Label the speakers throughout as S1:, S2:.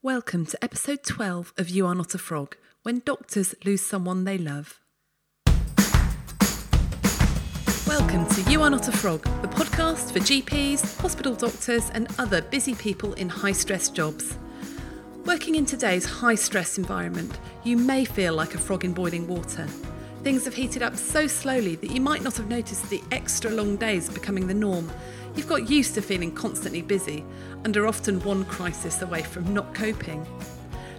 S1: Welcome to episode 12 of You Are Not a Frog When Doctors Lose Someone They Love. Welcome to You Are Not a Frog, the podcast for GPs, hospital doctors, and other busy people in high stress jobs. Working in today's high stress environment, you may feel like a frog in boiling water. Things have heated up so slowly that you might not have noticed the extra long days becoming the norm. You've got used to feeling constantly busy and are often one crisis away from not coping.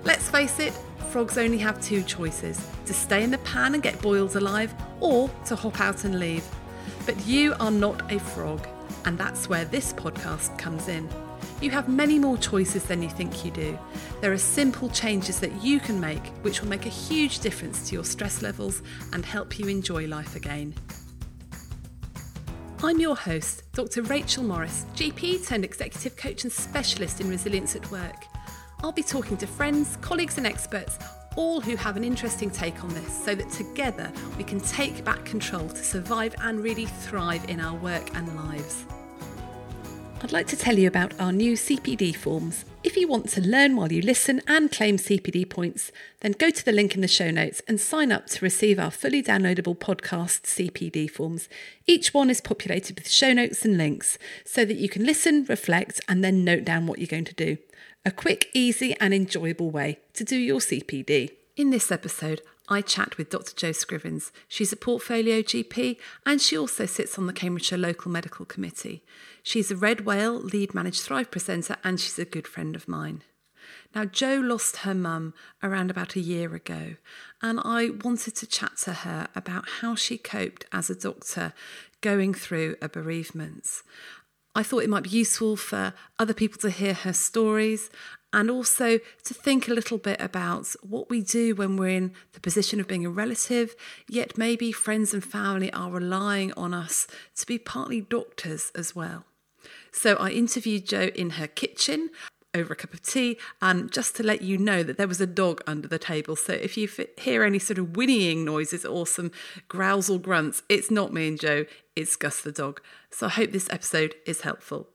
S1: Let's face it, frogs only have two choices to stay in the pan and get boiled alive, or to hop out and leave. But you are not a frog, and that's where this podcast comes in. You have many more choices than you think you do. There are simple changes that you can make which will make a huge difference to your stress levels and help you enjoy life again. I'm your host, Dr. Rachel Morris, GP turned executive coach and specialist in resilience at work. I'll be talking to friends, colleagues, and experts, all who have an interesting take on this, so that together we can take back control to survive and really thrive in our work and lives. I'd like to tell you about our new CPD forms. If you want to learn while you listen and claim CPD points, then go to the link in the show notes and sign up to receive our fully downloadable podcast CPD forms. Each one is populated with show notes and links so that you can listen, reflect, and then note down what you're going to do. A quick, easy, and enjoyable way to do your CPD. In this episode, I chat with Dr. Jo Scrivens. She's a portfolio GP and she also sits on the Cambridgeshire Local Medical Committee. She's a Red Whale lead managed Thrive presenter and she's a good friend of mine. Now, Jo lost her mum around about a year ago, and I wanted to chat to her about how she coped as a doctor going through a bereavement. I thought it might be useful for other people to hear her stories and also to think a little bit about what we do when we're in the position of being a relative, yet maybe friends and family are relying on us to be partly doctors as well. So I interviewed Jo in her kitchen over a cup of tea, and just to let you know that there was a dog under the table. So if you hear any sort of whinnying noises or some growls or grunts, it's not me and Jo, it's Gus the dog. So I hope this episode is helpful.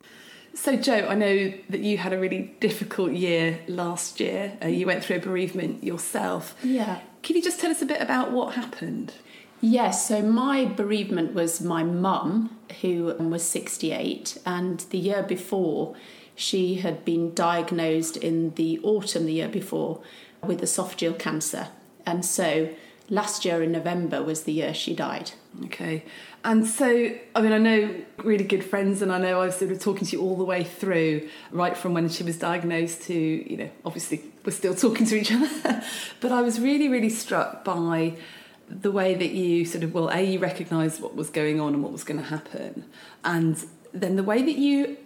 S1: So, Jo, I know that you had a really difficult year last year. Uh, you went through a bereavement yourself.
S2: Yeah.
S1: Can you just tell us a bit about what happened?
S2: Yes, so my bereavement was my mum, who was 68, and the year before, she had been diagnosed in the autumn the year before with esophageal cancer. And so last year in November was the year she died.
S1: Okay. And so, I mean, I know really good friends, and I know I was sort of talking to you all the way through, right from when she was diagnosed to, you know, obviously we're still talking to each other. but I was really, really struck by the way that you sort of, well, A, you recognised what was going on and what was going to happen. And then the way that you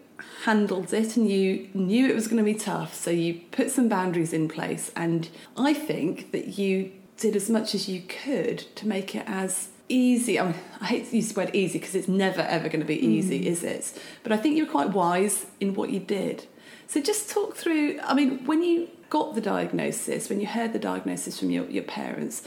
S1: handled it and you knew it was going to be tough. So you put some boundaries in place. And I think that you did as much as you could to make it as easy. I, mean, I hate to use the word easy because it's never ever going to be easy, mm. is it? But I think you were quite wise in what you did. So just talk through. I mean, when you got the diagnosis, when you heard the diagnosis from your, your parents,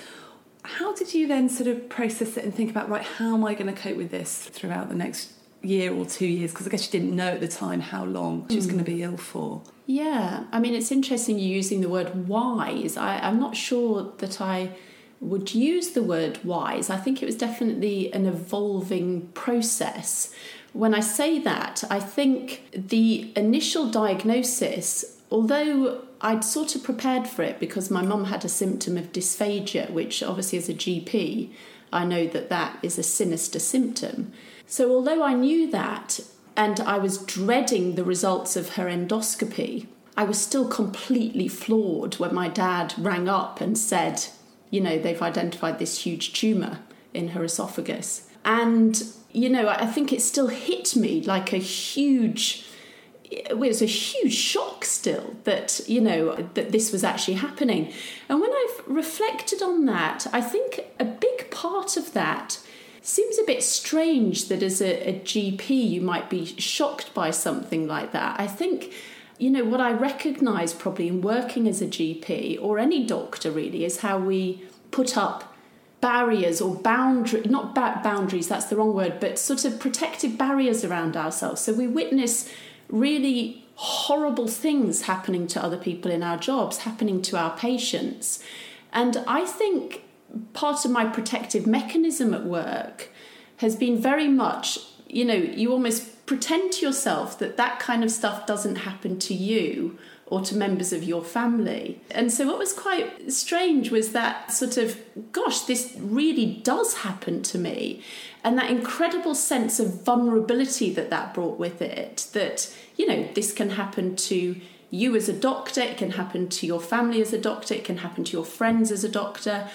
S1: how did you then sort of process it and think about right? How am I going to cope with this throughout the next year or two years? Because I guess she didn't know at the time how long she was mm. going to be ill for.
S2: Yeah, I mean, it's interesting you using the word wise. I, I'm not sure that I would use the word wise. I think it was definitely an evolving process. When I say that, I think the initial diagnosis, although I'd sort of prepared for it because my mum had a symptom of dysphagia, which obviously as a GP, I know that that is a sinister symptom. So although I knew that and I was dreading the results of her endoscopy, I was still completely floored when my dad rang up and said, you know, they've identified this huge tumour in her esophagus. And, you know, I think it still hit me like a huge it was a huge shock still that you know that this was actually happening and when i've reflected on that i think a big part of that seems a bit strange that as a, a gp you might be shocked by something like that i think you know, what I recognise probably in working as a GP or any doctor really is how we put up barriers or boundary not ba- boundaries that's the wrong word but sort of protective barriers around ourselves so we witness really horrible things happening to other people in our jobs, happening to our patients. And I think part of my protective mechanism at work has been very much, you know, you almost pretend to yourself that that kind of stuff doesn't happen to you or to members of your family. And so, what was quite strange was that sort of, gosh, this really does happen to me. And that incredible sense of vulnerability that that brought with it, that, you know, this can happen to you as a doctor, it can happen to your family as a doctor, it can happen to your friends as a doctor.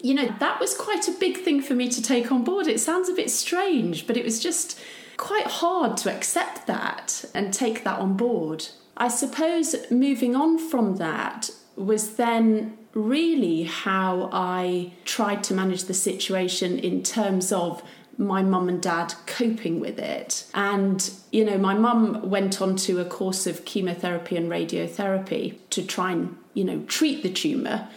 S2: You know, that was quite a big thing for me to take on board. It sounds a bit strange, but it was just quite hard to accept that and take that on board. I suppose moving on from that was then really how I tried to manage the situation in terms of my mum and dad coping with it. And, you know, my mum went on to a course of chemotherapy and radiotherapy to try and, you know, treat the tumour.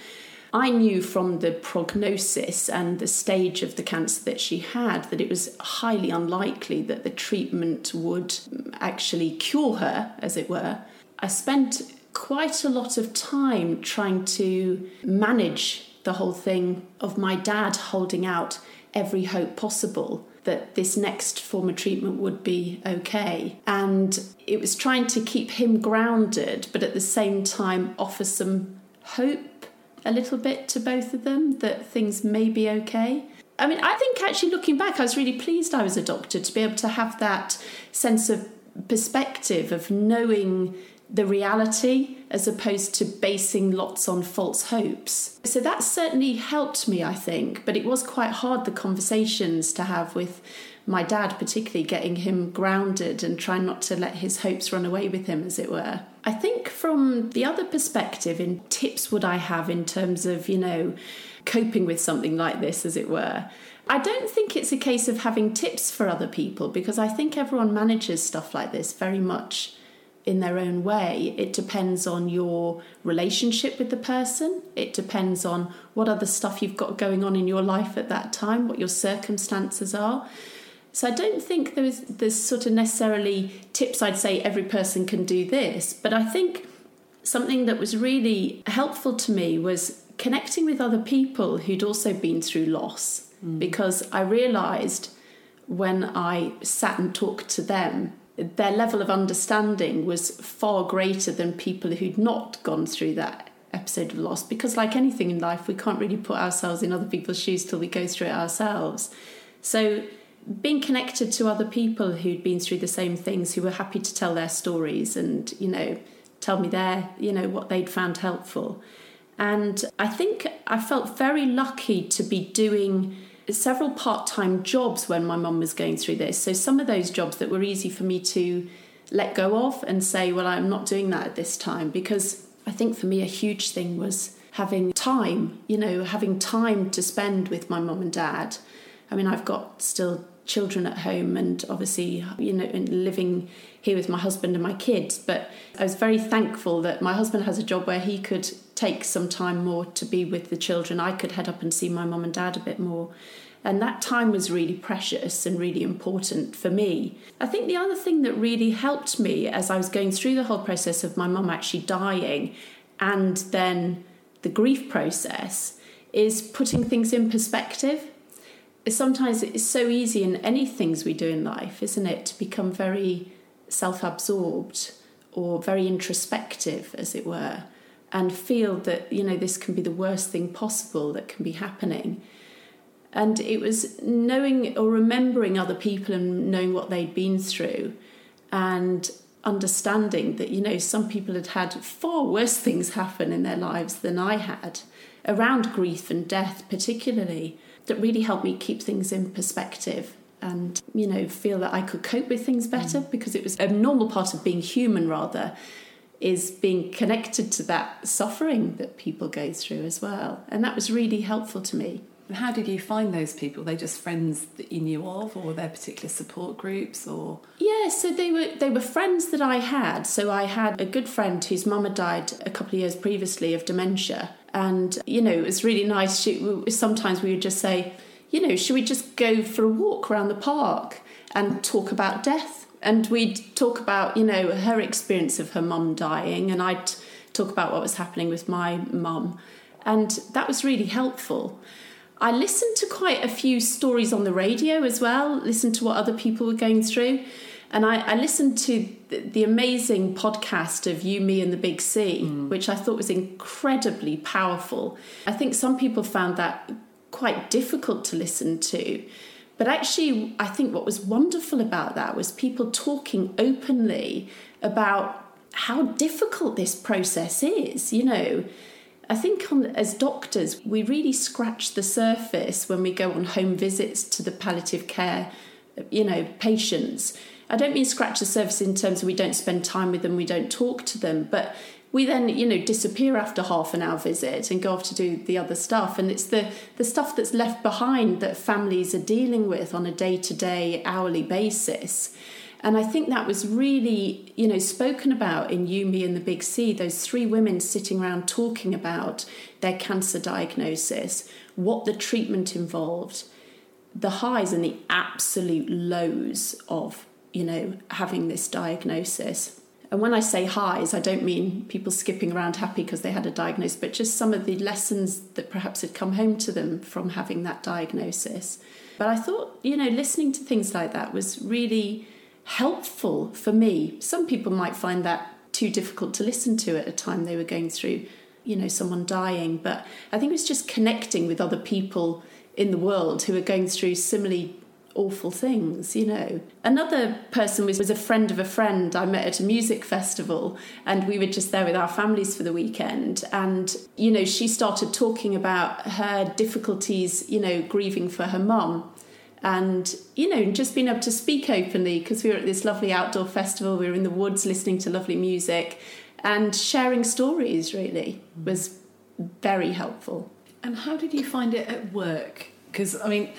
S2: I knew from the prognosis and the stage of the cancer that she had that it was highly unlikely that the treatment would actually cure her, as it were. I spent quite a lot of time trying to manage the whole thing of my dad holding out every hope possible that this next form of treatment would be okay. And it was trying to keep him grounded, but at the same time offer some hope a little bit to both of them that things may be okay. I mean, I think actually looking back, I was really pleased I was a doctor to be able to have that sense of perspective of knowing the reality as opposed to basing lots on false hopes. So that certainly helped me, I think, but it was quite hard the conversations to have with my dad, particularly getting him grounded and trying not to let his hopes run away with him, as it were. I think from the other perspective, in tips would I have in terms of, you know, coping with something like this, as it were. I don't think it's a case of having tips for other people because I think everyone manages stuff like this very much in their own way. It depends on your relationship with the person, it depends on what other stuff you've got going on in your life at that time, what your circumstances are. So I don't think there's there's sort of necessarily tips I'd say every person can do this, but I think something that was really helpful to me was connecting with other people who'd also been through loss. Mm. because I realized when I sat and talked to them their level of understanding was far greater than people who'd not gone through that episode of loss. Because like anything in life we can't really put ourselves in other people's shoes till we go through it ourselves. So being connected to other people who'd been through the same things who were happy to tell their stories and you know tell me their you know what they'd found helpful and i think i felt very lucky to be doing several part time jobs when my mum was going through this. So, some of those jobs that were easy for me to let go of and say, well, I'm not doing that at this time because I think for me a huge thing was having time, you know, having time to spend with my mum and dad. I mean, I've got still children at home and obviously, you know, living here with my husband and my kids. But I was very thankful that my husband has a job where he could take some time more to be with the children. I could head up and see my mum and dad a bit more. And that time was really precious and really important for me. I think the other thing that really helped me as I was going through the whole process of my mum actually dying and then the grief process is putting things in perspective. Sometimes it's so easy in any things we do in life, isn't it, to become very self absorbed or very introspective, as it were and feel that you know this can be the worst thing possible that can be happening. And it was knowing or remembering other people and knowing what they'd been through and understanding that you know some people had had far worse things happen in their lives than I had around grief and death particularly that really helped me keep things in perspective and you know feel that I could cope with things better mm. because it was a normal part of being human rather is being connected to that suffering that people go through as well. And that was really helpful to me.
S1: How did you find those people? Were they just friends that you knew of, or their particular support groups, or?
S2: Yeah, so they were they were friends that I had. So I had a good friend whose mum had died a couple of years previously of dementia, and you know it was really nice. She, sometimes we would just say, you know, should we just go for a walk around the park and talk about death And we'd talk about, you know, her experience of her mum dying, and I'd talk about what was happening with my mum. And that was really helpful. I listened to quite a few stories on the radio as well, listened to what other people were going through. And I, I listened to the, the, amazing podcast of You, Me, and the Big C, mm. which I thought was incredibly powerful. I think some people found that quite difficult to listen to. But actually, I think what was wonderful about that was people talking openly about how difficult this process is. You know, I think on, as doctors, we really scratch the surface when we go on home visits to the palliative care, you know, patients. I don't mean scratch the surface in terms of we don't spend time with them, we don't talk to them, but we then you know disappear after half an hour visit and go off to do the other stuff. And it's the the stuff that's left behind that families are dealing with on a day-to-day hourly basis and i think that was really you know spoken about in you me and the big c those three women sitting around talking about their cancer diagnosis what the treatment involved the highs and the absolute lows of you know, having this diagnosis. And when I say highs, I don't mean people skipping around happy because they had a diagnosis, but just some of the lessons that perhaps had come home to them from having that diagnosis. But I thought, you know, listening to things like that was really helpful for me. Some people might find that too difficult to listen to at a time they were going through, you know, someone dying. But I think it was just connecting with other people in the world who are going through similarly awful things, you know. Another person was, was a friend of a friend I met at a music festival, and we were just there with our families for the weekend. And, you know, she started talking about her difficulties, you know, grieving for her mum. And, you know, just being able to speak openly because we were at this lovely outdoor festival, we were in the woods listening to lovely music, and sharing stories really mm. was very helpful.
S1: And how did you find it at work? Because, I mean,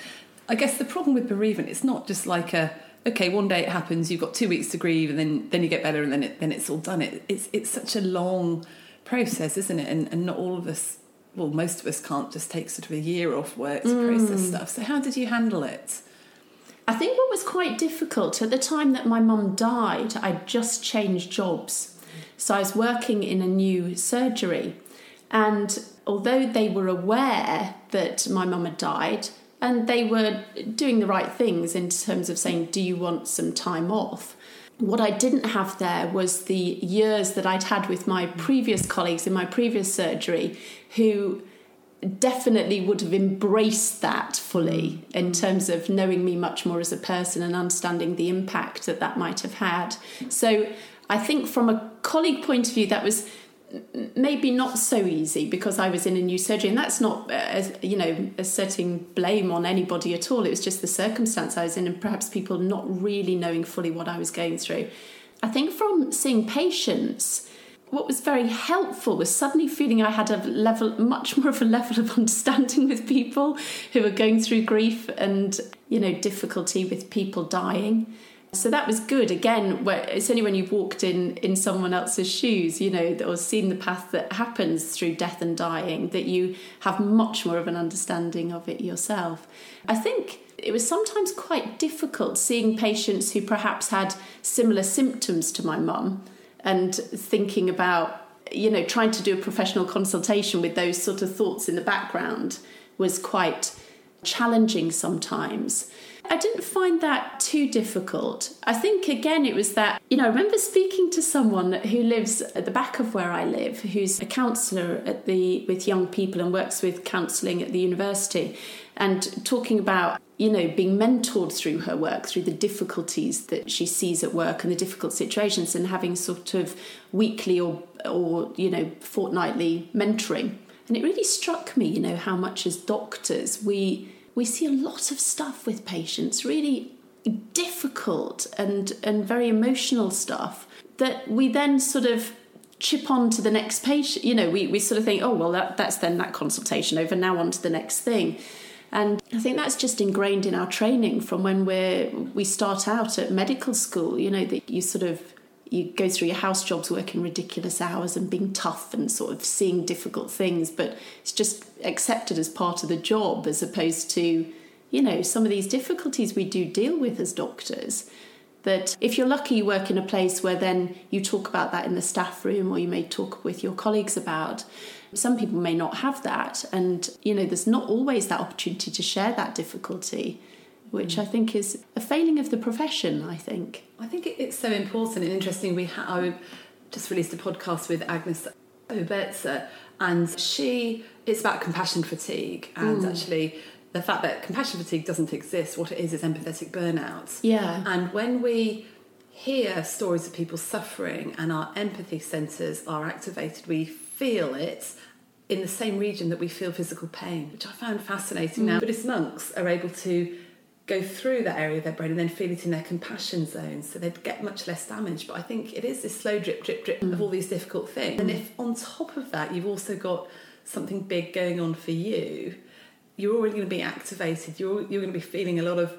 S1: I guess the problem with bereavement, it's not just like a okay, one day it happens, you've got two weeks to grieve, and then then you get better, and then it, then it's all done. It, it's it's such a long process, isn't it? And and not all of us, well, most of us can't just take sort of a year off work to mm. process stuff. So how did you handle it?
S2: I think what was quite difficult at the time that my mum died, I just changed jobs. So I was working in a new surgery. And although they were aware that my mum had died, and they were doing the right things in terms of saying, Do you want some time off? What I didn't have there was the years that I'd had with my previous colleagues in my previous surgery who definitely would have embraced that fully in terms of knowing me much more as a person and understanding the impact that that might have had. So I think from a colleague point of view, that was maybe not so easy because I was in a new surgery, and that's not, uh, you know, asserting blame on anybody at all. It was just the circumstance I was in, and perhaps people not really knowing fully what I was going through. I think from seeing patients, what was very helpful was suddenly feeling I had a level, much more of a level of understanding with people who were going through grief and, you know, difficulty with people dying. So that was good. Again, where it's only when you've walked in in someone else's shoes, you know, or seen the path that happens through death and dying, that you have much more of an understanding of it yourself. I think it was sometimes quite difficult seeing patients who perhaps had similar symptoms to my mum and thinking about, you know, trying to do a professional consultation with those sort of thoughts in the background was quite challenging sometimes. I didn't find that too difficult. I think again it was that, you know, I remember speaking to someone who lives at the back of where I live, who's a counsellor at the with young people and works with counselling at the university and talking about you know being mentored through her work through the difficulties that she sees at work and the difficult situations and having sort of weekly or or you know fortnightly mentoring and it really struck me you know how much as doctors we we see a lot of stuff with patients, really difficult and, and very emotional stuff that we then sort of chip on to the next patient. You know, we, we sort of think, oh, well, that, that's then that consultation over, now on to the next thing. And I think that's just ingrained in our training from when we're, we start out at medical school, you know, that you sort of you go through your house jobs working ridiculous hours and being tough and sort of seeing difficult things, but it's just accepted as part of the job as opposed to, you know, some of these difficulties we do deal with as doctors. that if you're lucky you work in a place where then you talk about that in the staff room or you may talk with your colleagues about some people may not have that and you know there's not always that opportunity to share that difficulty which I think is a failing of the profession I think
S1: I think it's so important and interesting we ha- I just released a podcast with Agnes Obetza and she it's about compassion fatigue and mm. actually the fact that compassion fatigue doesn't exist, what it is is empathetic burnout.
S2: Yeah.
S1: And when we hear stories of people suffering and our empathy centres are activated, we feel it in the same region that we feel physical pain, which I found fascinating. Mm. Now, Buddhist monks are able to go through that area of their brain and then feel it in their compassion zone so they'd get much less damage. But I think it is this slow drip, drip, drip mm. of all these difficult things. Mm. And if on top of that you've also got something big going on for you, you're already going to be activated. You're you're going to be feeling a lot of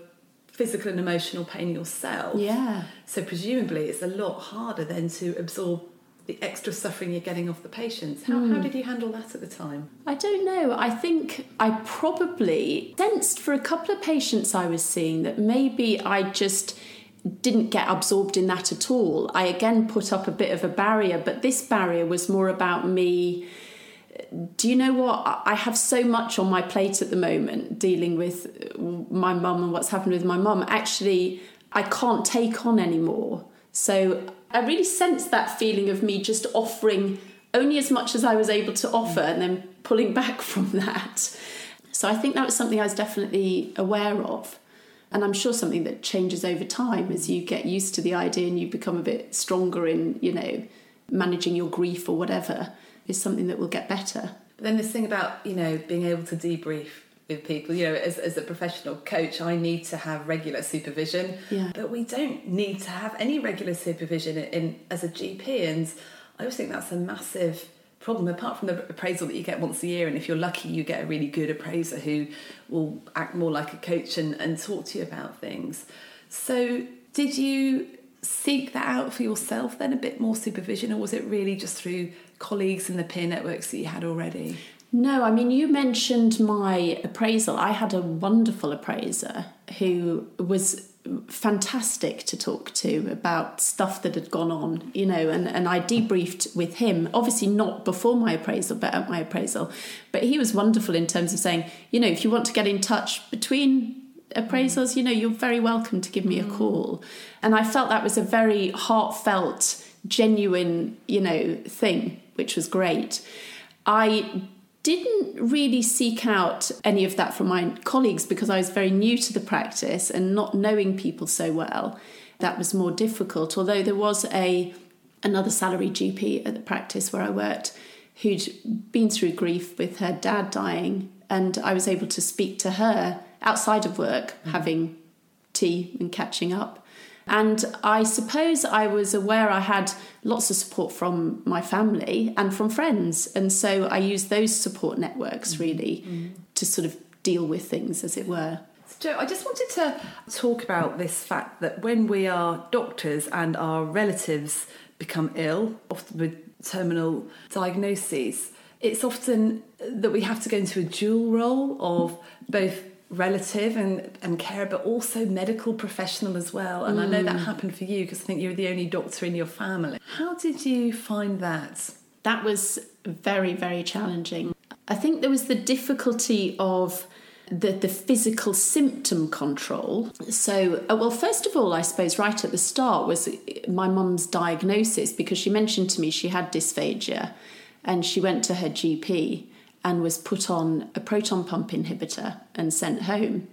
S1: physical and emotional pain yourself.
S2: Yeah.
S1: So presumably it's a lot harder then to absorb the extra suffering you're getting off the patients. How, mm. how did you handle that at the time?
S2: I don't know. I think I probably sensed for a couple of patients I was seeing that maybe I just didn't get absorbed in that at all. I again put up a bit of a barrier, but this barrier was more about me do you know what? I have so much on my plate at the moment dealing with my mum and what's happened with my mum. Actually, I can't take on anymore. So I really sensed that feeling of me just offering only as much as I was able to offer and then pulling back from that. So I think that was something I was definitely aware of. And I'm sure something that changes over time as you get used to the idea and you become a bit stronger in, you know, managing your grief or whatever is something that will get better.
S1: But then this thing about, you know, being able to debrief with people, you know, as, as a professional coach, I need to have regular supervision.
S2: Yeah.
S1: But we don't need to have any regular supervision in, in as a GP. And I always think that's a massive problem apart from the appraisal that you get once a year and if you're lucky you get a really good appraiser who will act more like a coach and, and talk to you about things so did you seek that out for yourself then a bit more supervision or was it really just through colleagues in the peer networks that you had already?
S2: No, I mean, you mentioned my appraisal. I had a wonderful appraiser who was fantastic to talk to about stuff that had gone on, you know, and, and I debriefed with him, obviously not before my appraisal, but at my appraisal. But he was wonderful in terms of saying, you know, if you want to get in touch between appraisals, you know, you're very welcome to give me a mm. call. And I felt that was a very heartfelt, genuine, you know, thing which was great. I didn't really seek out any of that from my colleagues because I was very new to the practice and not knowing people so well. That was more difficult. Although there was a another salary GP at the practice where I worked who'd been through grief with her dad dying, and I was able to speak to her outside of work, mm-hmm. having tea and catching up. And I suppose I was aware I had lots of support from my family and from friends. And so I used those support networks mm-hmm. really mm-hmm. to sort of deal with things, as it were.
S1: Jo, I just wanted to talk about this fact that when we are doctors and our relatives become ill, often with terminal diagnoses, it's often that we have to go into a dual role of both relative and, and care, but also medical professional as well. And mm. I know that mm. happened for you because I think you're the only doctor in your family. How did you find that?
S2: That was very, very challenging. I think there was the difficulty of the, the physical symptom control. So, uh, well, first of all, I suppose right at the start was my mum's diagnosis because she mentioned to me she had dysphagia and she went to her GP and was put on a proton pump inhibitor and sent home.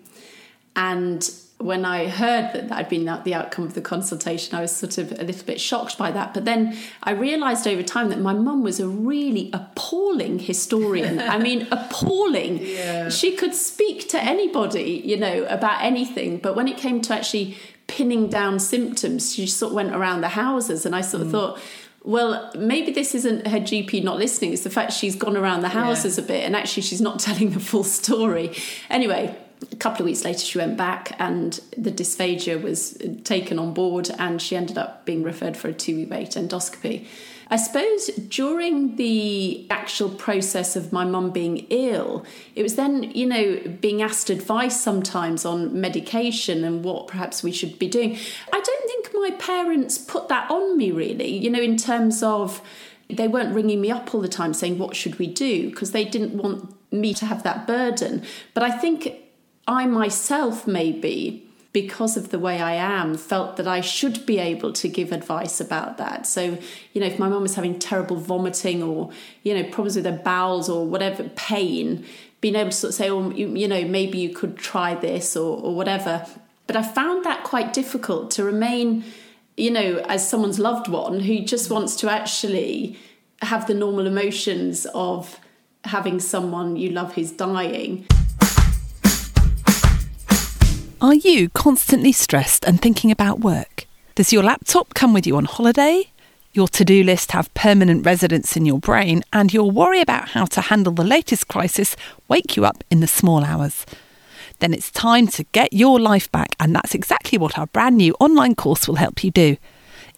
S2: And when I heard that that had been the outcome of the consultation, I was sort of a little bit shocked by that. But then I realised over time that my mum was a really appalling historian. I mean, appalling.
S1: Yeah.
S2: She could speak to anybody, you know, about anything. But when it came to actually pinning down symptoms, she sort of went around the houses. And I sort of mm. thought, well, maybe this isn't her GP not listening. It's the fact she's gone around the houses yeah. a bit and actually she's not telling the full story. Anyway, a couple of weeks later, she went back and the dysphagia was taken on board and she ended up being referred for a two week wait endoscopy. I suppose during the actual process of my mum being ill, it was then, you know, being asked advice sometimes on medication and what perhaps we should be doing. I don't think my parents put that on me, really, you know, in terms of they weren't ringing me up all the time saying, What should we do? because they didn't want me to have that burden. But I think I myself, maybe, because of the way I am, felt that I should be able to give advice about that. So, you know, if my mum was having terrible vomiting or, you know, problems with her bowels or whatever, pain, being able to sort of say, oh, you, you know, maybe you could try this or, or whatever. But I found that quite difficult to remain, you know, as someone's loved one who just wants to actually have the normal emotions of having someone you love who's dying.
S1: Are you constantly stressed and thinking about work? Does your laptop come with you on holiday? your to do list have permanent residence in your brain, and your worry about how to handle the latest crisis wake you up in the small hours. Then it's time to get your life back, and that's exactly what our brand new online course will help you do.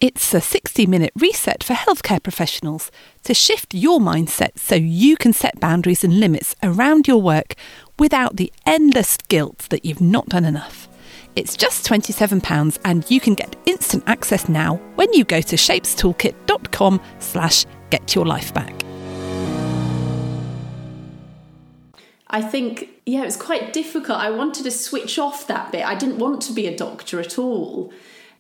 S1: It's a 60 minute reset for healthcare professionals to shift your mindset so you can set boundaries and limits around your work without the endless guilt that you've not done enough. It's just £27 and you can get instant access now when you go to shapestoolkit.com slash get your life back.
S2: I think, yeah, it was quite difficult. I wanted to switch off that bit. I didn't want to be a doctor at all.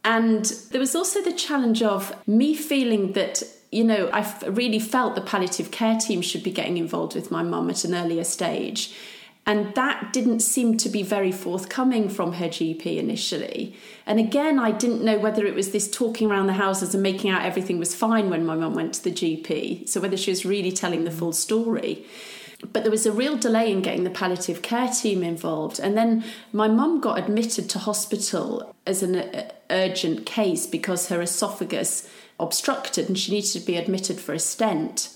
S2: And there was also the challenge of me feeling that, you know, I really felt the palliative care team should be getting involved with my mum at an earlier stage and that didn't seem to be very forthcoming from her GP initially. And again, I didn't know whether it was this talking around the houses and making out everything was fine when my mum went to the GP. So whether she was really telling the full story. But there was a real delay in getting the palliative care team involved. And then my mum got admitted to hospital as an uh, urgent case because her esophagus obstructed and she needed to be admitted for a stent.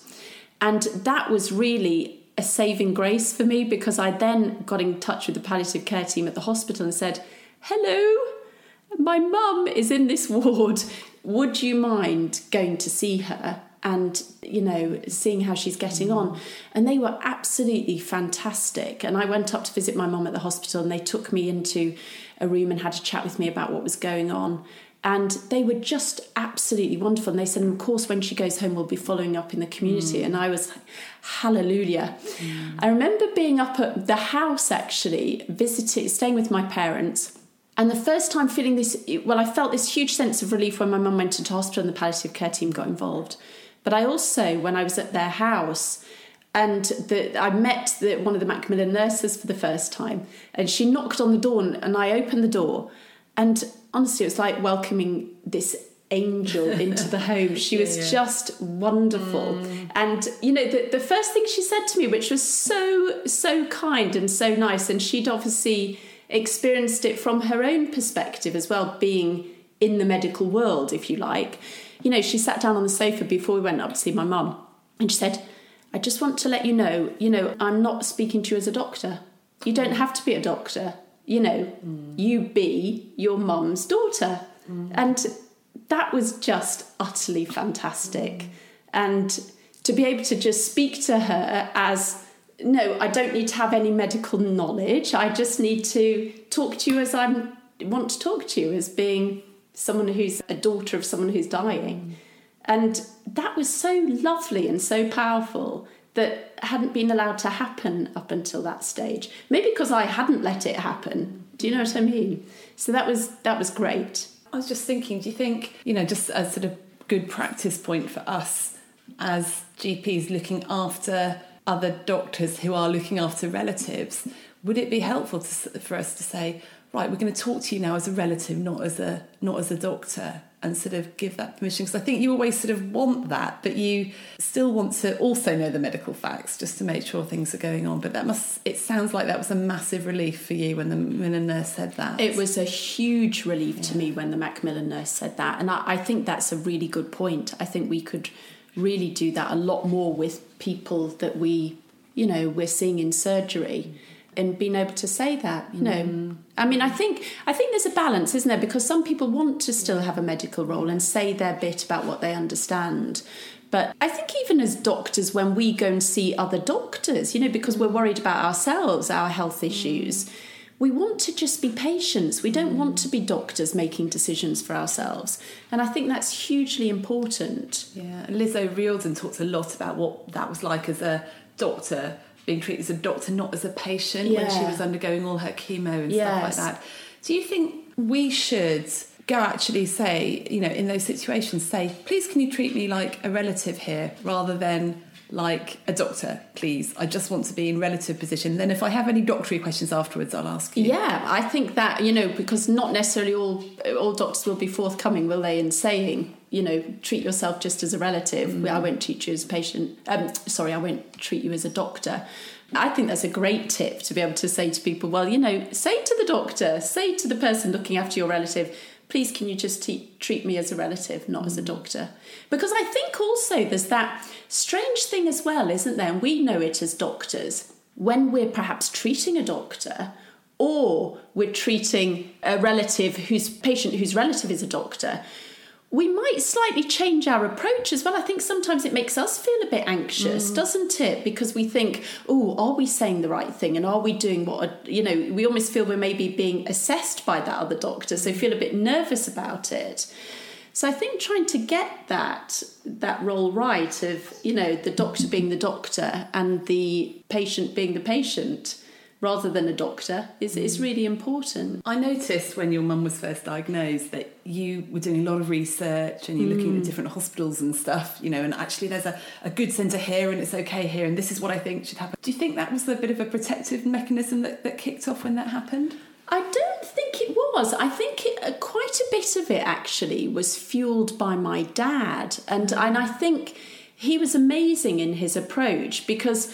S2: And that was really a saving grace for me because I then got in touch with the palliative care team at the hospital and said, Hello, my mum is in this ward. Would you mind going to see her? And you know seeing how she's getting on and they were absolutely fantastic and i went up to visit my mum at the hospital and they took me into a room and had a chat with me about what was going on and they were just absolutely wonderful. And they said, of course, when she goes home, we'll be following up in the community. Mm. And I was like, hallelujah. Mm. I remember being up at the house actually, visiting, staying with my parents. And the first time feeling this, well, I felt this huge sense of relief when my mum went into hospital and the palliative care team got involved. But I also, when I was at their house, and the, I met the, one of the Macmillan nurses for the first time, and she knocked on the door, and I opened the door, and honestly, it was like welcoming this angel into the home. She was yeah. just wonderful. Mm. And, you know, the, the first thing she said to me, which was so, so kind and so nice, and she'd obviously experienced it from her own perspective as well, being in the medical world, if you like. You know, she sat down on the sofa before we went up to see my mum, and she said, I just want to let you know, you know, I'm not speaking to you as a doctor. You don't have to be a doctor you know, mm. you be your mum's daughter. Mm. And that was just utterly fantastic. Mm. And to be able to just speak to her as no, I don't need to have any medical knowledge. I just need to talk to you as I want to talk to you, as being someone who's a daughter of someone who's dying. Mm. And that was so lovely and so powerful that hadn't been allowed to happen up until that stage. Maybe because I hadn't let it happen. Do you know what I mean? So that was that was great.
S1: I was just thinking, do you think, you know, just a sort of good practice point for us as GPs looking after other doctors who are looking after relatives, would it be helpful to, for us to say, right, we're going to talk to you now as a relative, not as a not as a doctor, and sort of give that permission because I think you always sort of want that, but you still want to also know the medical facts just to make sure things are going on. But that must it sounds like that was a massive relief for you when the Macmillan nurse said that.
S2: It was a huge relief yeah. to me when the Macmillan nurse said that, and I, I think that's a really good point. I think we could really do that a lot more with people that we, you know, we're seeing in surgery and being able to say that you know mm. i mean i think i think there's a balance isn't there because some people want to still have a medical role and say their bit about what they understand but i think even as doctors when we go and see other doctors you know because we're worried about ourselves our health issues we want to just be patients. We don't want to be doctors making decisions for ourselves. And I think that's hugely important.
S1: Yeah, and Liz O'Riordan talks a lot about what that was like as a doctor, being treated as a doctor, not as a patient when she was undergoing all her chemo and
S2: Yes.
S1: stuff like that. Do you think we should go actually say, you know, in those situations, say, please can you treat me like a relative here rather than like a doctor, please? I just want to be in relative position. Then if I have any doctory questions afterwards, I'll ask you.
S2: Yeah, I think that you know because not necessarily all all doctors will be forthcoming, will they, in saying you know treat yourself just as a relative. I won't treat you as a patient. Um, sorry, I won't treat you as a doctor. I think that's a great tip to be able to say to people. Well, you know, say to the doctor, say to the person looking after your relative. Please, can you just te- treat me as a relative, not as a doctor? Because I think also there's that strange thing as well, isn't there? And we know it as doctors. When we're perhaps treating a doctor, or we're treating a relative whose patient whose relative is a doctor we might slightly change our approach as well. I think sometimes it makes us feel a bit anxious mm. doesn't it? Because we think oh are we saying the right thing? And are we doing what you know we almost feel we're maybe being assessed by that other doctor so feel a bit nervous about it. So I think trying to get that that role right of you know the doctor being the doctor and the patient being the patient rather than a doctor is, is mm. really important.
S1: I noticed when your mum was first diagnosed that you were doing a lot of research and you're looking at mm. different hospitals and stuff, you know, and actually there's a, a good centre here and it's okay here and this is what I think should happen. Do you think that was a bit of a protective mechanism that, that kicked off when that happened?
S2: I don't think it was. I think it, uh, quite a bit of it actually was fueled by my dad, and mm. and I think he was amazing in his approach because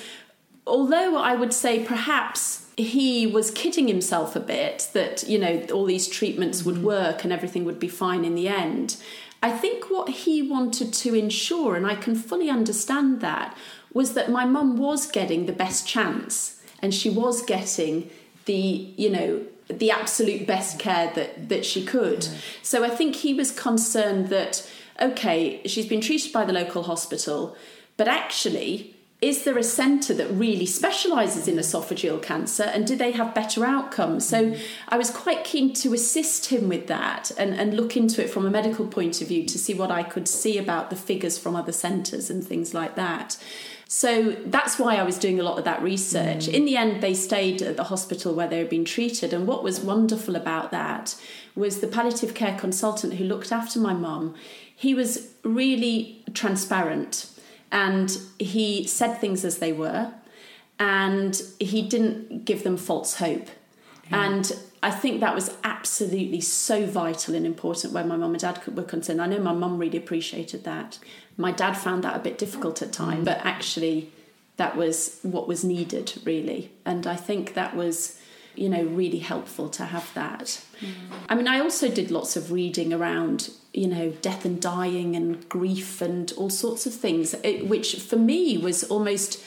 S2: although I would say perhaps he was kidding himself a bit that you know all these treatments would mm-hmm. work and everything would be fine in the end. I think what he wanted to ensure, and I can fully understand that, was that my mum was getting the best chance and she was getting the you know the absolute best care that that she could so i think he was concerned that okay she's been treated by the local hospital but actually is there a centre that really specialises in esophageal cancer and do they have better outcomes so i was quite keen to assist him with that and, and look into it from a medical point of view to see what i could see about the figures from other centres and things like that so that's why I was doing a lot of that research. Mm. In the end, they stayed at the hospital where they had been treated. And what was wonderful about that was the palliative care consultant who looked after my mum. He was really transparent and he said things as they were and he didn't give them false hope. And I think that was absolutely so vital and important where my mum and dad were concerned. I know my mum really appreciated that. My dad found that a bit difficult at times, mm. but actually, that was what was needed, really. And I think that was, you know, really helpful to have that. Mm. I mean, I also did lots of reading around, you know, death and dying and grief and all sorts of things, it, which for me was almost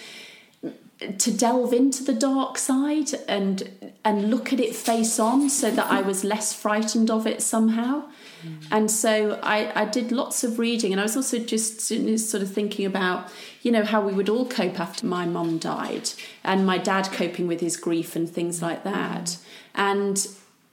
S2: eh, to delve into the dark side and and look at it face on so that I was less frightened of it somehow. And so I, I did lots of reading and I was also just sort of thinking about, you know, how we would all cope after my mum died and my dad coping with his grief and things like that. And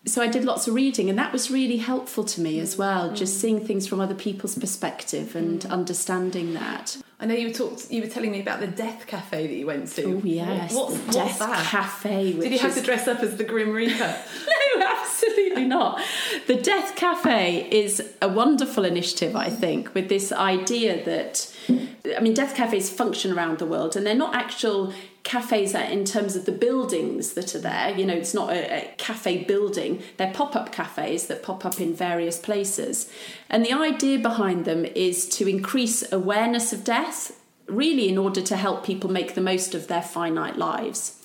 S2: so I did lots of reading and that was really helpful to me as mm. well, mm. just seeing things from other people's perspective and mm. understanding that.
S1: I know you were talked, you were telling me about the death cafe that you went to.
S2: Oh yes,
S1: what's
S2: Death
S1: that?
S2: Cafe.
S1: Did you have
S2: is-
S1: to dress up as the Grim Reaper?
S2: no, absolutely not. The Death Cafe is a wonderful initiative, I think, with this idea that, I mean, death cafes function around the world and they're not actual cafes that in terms of the buildings that are there. You know, it's not a, a cafe building, they're pop up cafes that pop up in various places. And the idea behind them is to increase awareness of death, really, in order to help people make the most of their finite lives.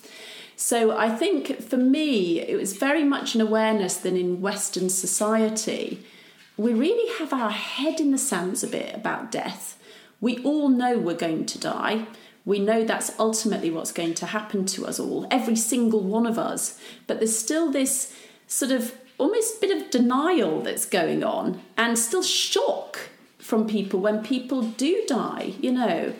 S2: So I think for me, it was very much an awareness that in Western society, we really have our head in the sands a bit about death. We all know we're going to die. We know that's ultimately what's going to happen to us all, every single one of us. But there's still this sort of almost bit of denial that's going on and still shock from people when people do die, you know.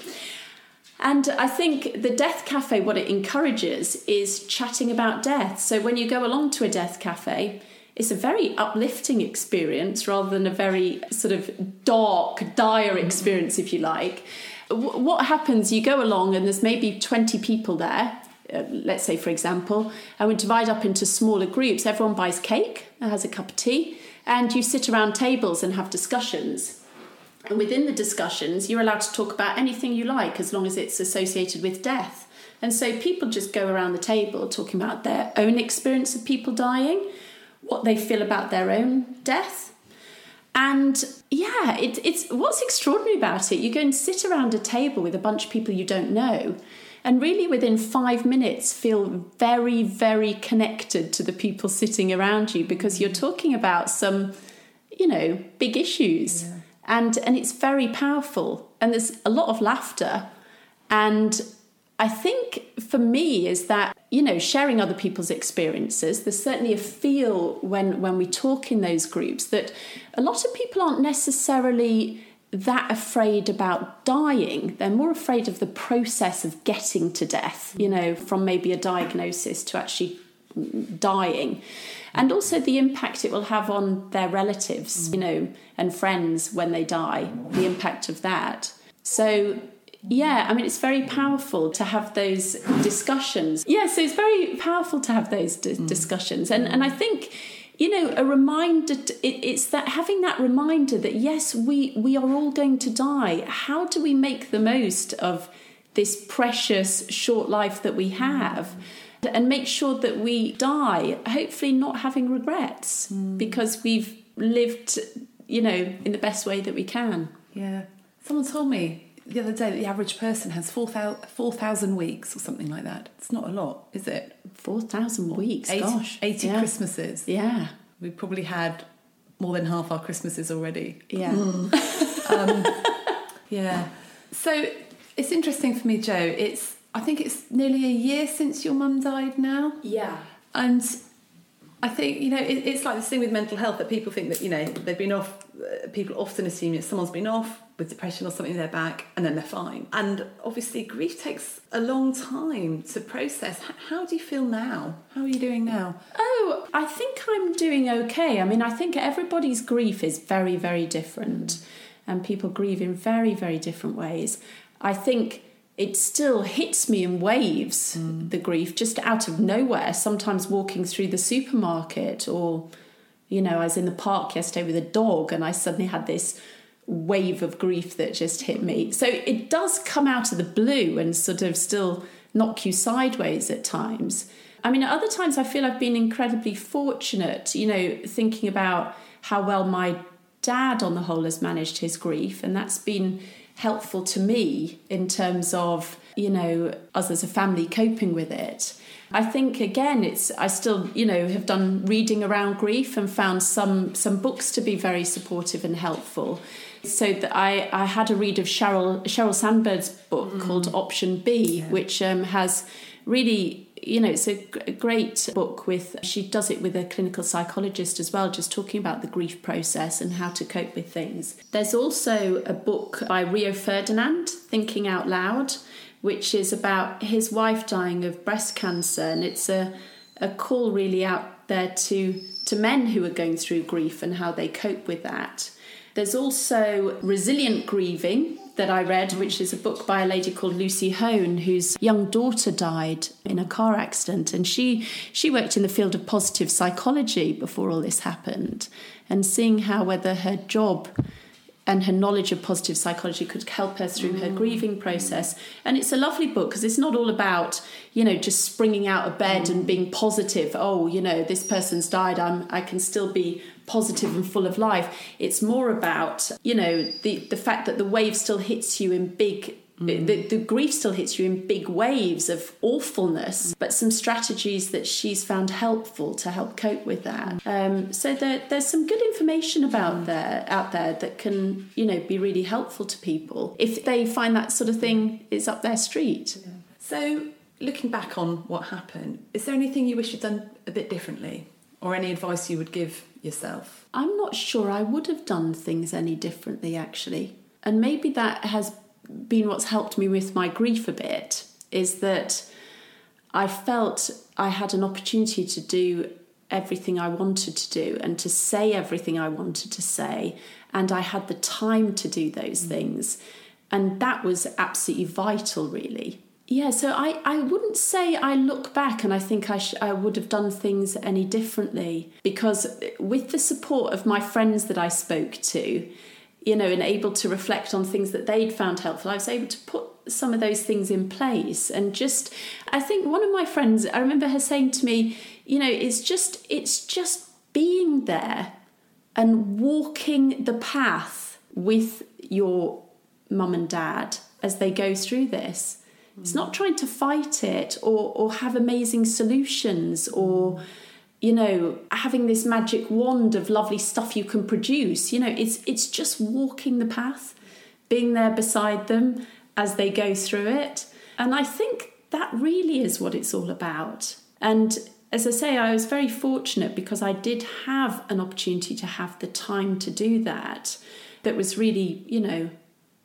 S2: And I think the Death Cafe, what it encourages is chatting about death. So when you go along to a Death Cafe, it's a very uplifting experience rather than a very sort of dark, dire experience, if you like. What happens, you go along and there's maybe 20 people there, uh, let's say for example, and we divide up into smaller groups. Everyone buys cake, has a cup of tea, and you sit around tables and have discussions. And within the discussions, you're allowed to talk about anything you like as long as it's associated with death. And so people just go around the table talking about their own experience of people dying, what they feel about their own death. And yeah, it, it's what's extraordinary about it. You go and sit around a table with a bunch of people you don't know, and really within five minutes feel very, very connected to the people sitting around you because you're talking about some, you know, big issues. Yeah and and it's very powerful and there's a lot of laughter and I think for me is that you know sharing other people's experiences there's certainly a feel when when we talk in those groups that a lot of people aren't necessarily that afraid about dying they're more afraid of the process of getting to death you know from maybe a diagnosis to actually dying and also the impact it will have on their relatives, you know, and friends when they die, the impact of that. So, yeah, I mean, it's very powerful to have those discussions. Yeah, so it's very powerful to have those d- discussions. And, and I think, you know, a reminder, to, it, it's that having that reminder that yes, we, we are all going to die. How do we make the most of this precious short life that we have? Mm and make sure that we die, hopefully not having regrets mm. because we've lived, you know, in the best way that we can.
S1: Yeah. Someone told me the other day that the average person has 4,000 4, weeks or something like that. It's not a lot, is it?
S2: 4,000 weeks, 80, gosh.
S1: 80
S2: yeah.
S1: Christmases.
S2: Yeah.
S1: We've probably had more than half our Christmases already.
S2: Yeah. Mm. um,
S1: yeah. So it's interesting for me, Jo. It's I think it's nearly a year since your mum died now.
S2: Yeah.
S1: And I think, you know, it, it's like this thing with mental health that people think that, you know, they've been off, uh, people often assume that someone's been off with depression or something in their back and then they're fine. And obviously, grief takes a long time to process. How do you feel now? How are you doing now?
S2: Oh, I think I'm doing okay. I mean, I think everybody's grief is very, very different, and people grieve in very, very different ways. I think it still hits me in waves, mm. the grief, just out of nowhere. Sometimes walking through the supermarket, or, you know, I was in the park yesterday with a dog and I suddenly had this wave of grief that just hit me. So it does come out of the blue and sort of still knock you sideways at times. I mean, at other times I feel I've been incredibly fortunate, you know, thinking about how well my dad on the whole has managed his grief, and that's been helpful to me in terms of you know us as a family coping with it i think again it's i still you know have done reading around grief and found some some books to be very supportive and helpful so that I, I had a read of Cheryl Sheryl Sandberg's book mm. called Option B, yeah. which um, has really you know, it's a, great book with, she does it with a clinical psychologist as well, just talking about the grief process and how to cope with things. There's also a book by Rio Ferdinand, Thinking Out Loud, which is about his wife dying of breast cancer. And it's a, a call really out there to, to men who are going through grief and how they cope with that. There's also Resilient Grieving, that I read, which is a book by a lady called Lucy Hone, whose young daughter died in a car accident, and she she worked in the field of positive psychology before all this happened, and seeing how whether her job and her knowledge of positive psychology could help her through her mm. grieving process. And it's a lovely book because it's not all about, you know, just springing out of bed and mm. being positive. Oh, you know, this person's died. I'm I can still be positive and full of life. It's more about, you know, the, the fact that the wave still hits you in big Mm. The, the, grief still hits you in big waves of awfulness, but some strategies that she's found helpful to help cope with that. Um, so there, there's some good information about there out there that can, you know, be really helpful to people if they find that sort of thing is up their street.
S1: Yeah. So, looking back on what happened, is there anything you wish you'd done a bit differently, or any advice you would give yourself?
S2: I'm not sure I would have done things any differently, actually. And maybe that has been what's helped me with my grief a bit is that I felt I had an opportunity to do everything I wanted to do and to say everything I wanted to say, and I had the time to do those mm. things. And that was absolutely vital, really. Yeah, so I, I wouldn't say I look back and I think I, sh- I would have done things any differently because with the support of my friends that I spoke to, you know, and able to reflect on things that they'd found helpful, I was able to put some of those things in place and just I think one of my friends I remember her saying to me, you know, it's just it's just being there and walking the path with your mum and dad as they go through this it's not trying to fight it or, or have amazing solutions or, you know, having this magic wand of lovely stuff you can produce. You know, it's it's just walking the path, being there beside them as they go through it. And I think that really is what it's all about. And as I say, I was very fortunate because I did have an opportunity to have the time to do that. That was really, you know,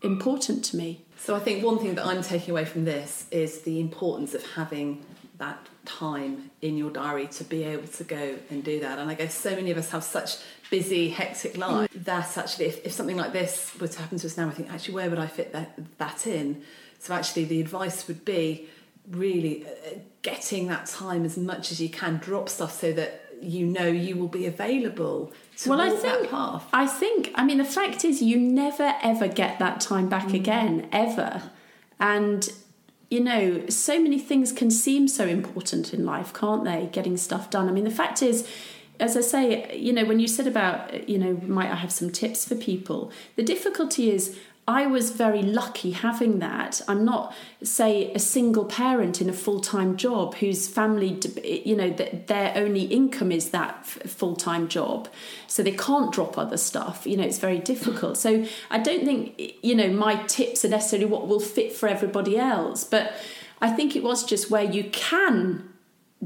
S2: important to me.
S1: So I think one thing that I'm taking away from this is the importance of having that time in your diary to be able to go and do that. And I guess so many of us have such busy, hectic lives that actually, if, if something like this were to happen to us now, I think actually where would I fit that that in? So actually, the advice would be really uh, getting that time as much as you can. Drop stuff so that you know you will be available to well, walk I
S2: think,
S1: that path.
S2: I think, I mean, the fact is, you never ever get that time back mm. again, ever. And you know, so many things can seem so important in life, can't they? Getting stuff done. I mean, the fact is, as I say, you know, when you said about, you know, might I have some tips for people? The difficulty is I was very lucky having that. I'm not, say, a single parent in a full time job whose family, you know, their only income is that full time job. So they can't drop other stuff. You know, it's very difficult. So I don't think, you know, my tips are necessarily what will fit for everybody else. But I think it was just where you can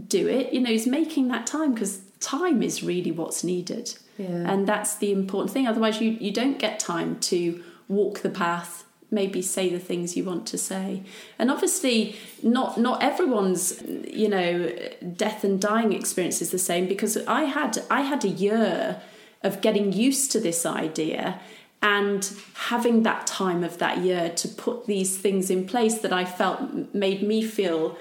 S2: do it, you know, is making that time because time is really what's needed. Yeah. And that's the important thing. Otherwise, you, you don't get time to walk the path maybe say the things you want to say. And obviously not not everyone's you know death and dying experience is the same because i had i had a year of getting used to this idea and having that time of that year to put these things in place that i felt made me feel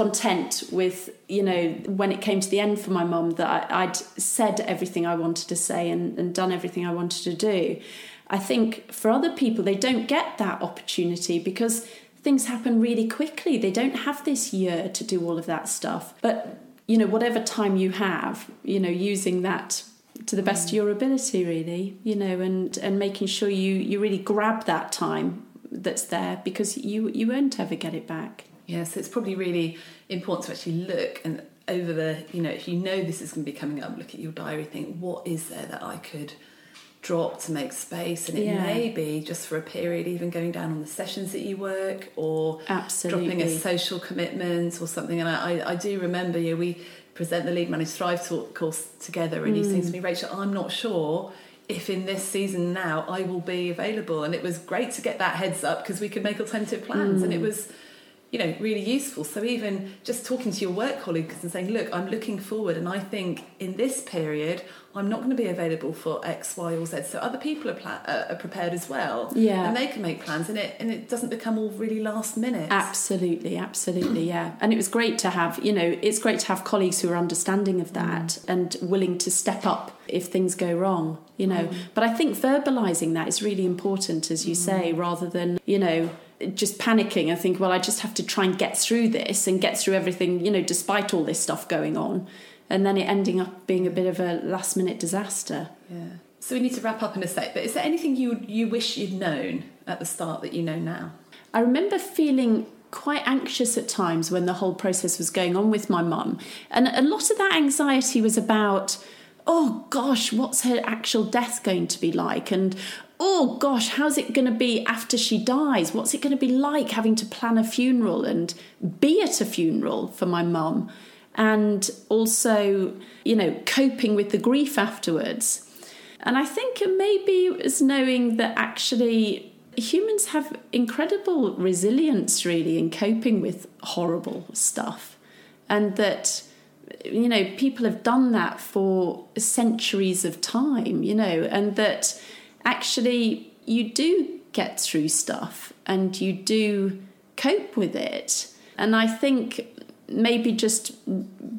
S2: content with you know when it came to the end for my mum that I, would said everything i wanted to say and, and done everything i wanted to do I think for other people, they don't get that opportunity because things happen really quickly. They don't have this year to do all of that stuff. But, you know, whatever time you have, you know, using that to the best mm. of your ability, really, you know, and, and making sure you, you really grab that time that's there because you, you won't ever get it back.
S1: Yeah, so it's probably really important to actually look and over the, you know, if you know this is going to be coming up, look at your diary, think, what is there that I could – drop to make space and it yeah. may be just for a period even going down on the sessions that you work or
S2: Absolutely.
S1: dropping a social commitment or something and I, I, I do remember you know, we present the Lead managed Thrive talk course together and mm. you say to me Rachel I'm not sure if in this season now I will be available and it was great to get that heads up because we could make alternative plans mm. and it mm. was you know really useful. So even just talking to your work colleagues and saying look i'm looking forward and i think in this period i'm not going to be available for x y or z. So other people are, pla- uh, are prepared as well.
S2: Yeah.
S1: And they can make plans and it and it doesn't become all really last minute.
S2: Absolutely absolutely yeah. And it was great to have you know it's great to have colleagues who are understanding of that mm. and willing to step up if things go wrong you know. Mm. but i think verbalizing that is really important as you mm. say rather than you know just panicking and think, well, I just have to try and get through this and get through everything, you know, despite all this stuff going on. And then it ending up being a bit of a last minute disaster.
S1: Yeah. So we need to wrap up in a sec, but is there anything you you wish you'd known at the start that you know now?
S2: I remember feeling quite anxious at times when the whole process was going on with my mum. And a lot of that anxiety was about oh gosh, what's her actual death going to be like? And oh gosh, how's it going to be after she dies? What's it going to be like having to plan a funeral and be at a funeral for my mum? And also, you know, coping with the grief afterwards. And I think maybe it was knowing that actually humans have incredible resilience, really, in coping with horrible stuff. And that, you know, people have done that for centuries of time, you know, and that actually you do get through stuff and you do cope with it. And I think maybe just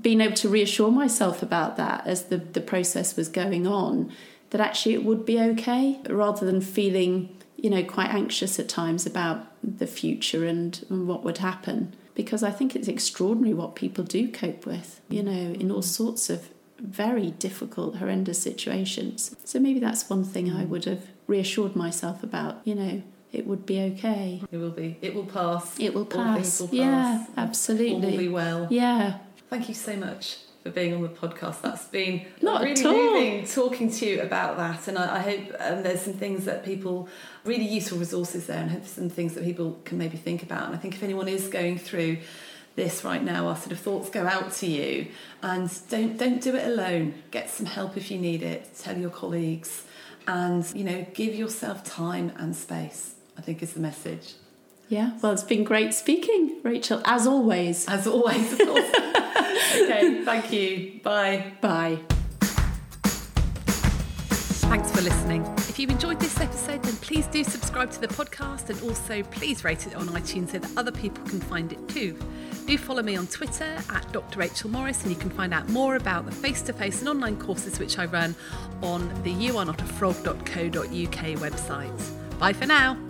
S2: being able to reassure myself about that as the, the process was going on, that actually it would be okay, rather than feeling, you know, quite anxious at times about the future and, and what would happen. Because I think it's extraordinary what people do cope with, you know, in all sorts of very difficult, horrendous situations. So maybe that's one thing I would have reassured myself about, you know, it would be okay.
S3: It will be. It will pass.
S2: It will
S3: All
S2: pass.
S3: things will pass.
S2: Yeah,
S3: All
S2: absolutely.
S3: will be well.
S2: Yeah.
S3: Thank you so much for being on the podcast. That's been
S2: Not
S3: really moving talking to you about that. And I, I hope um, there's some things that people, really useful resources there, and hope some things that people can maybe think about. And I think if anyone is going through this right now, our sort of thoughts go out to you. And don't don't do it alone. Get some help if you need it. Tell your colleagues, and you know, give yourself time and space. I think is the message.
S2: Yeah. Well, it's been great speaking, Rachel, as always.
S3: As always, of course. okay, thank you. Bye.
S2: Bye.
S1: Thanks for listening. If you enjoyed this episode, then please do subscribe to the podcast and also please rate it on iTunes so that other people can find it too. Do follow me on Twitter at Dr. Rachel Morris and you can find out more about the face to face and online courses which I run on the youarenotafrog.co.uk website. Bye for now.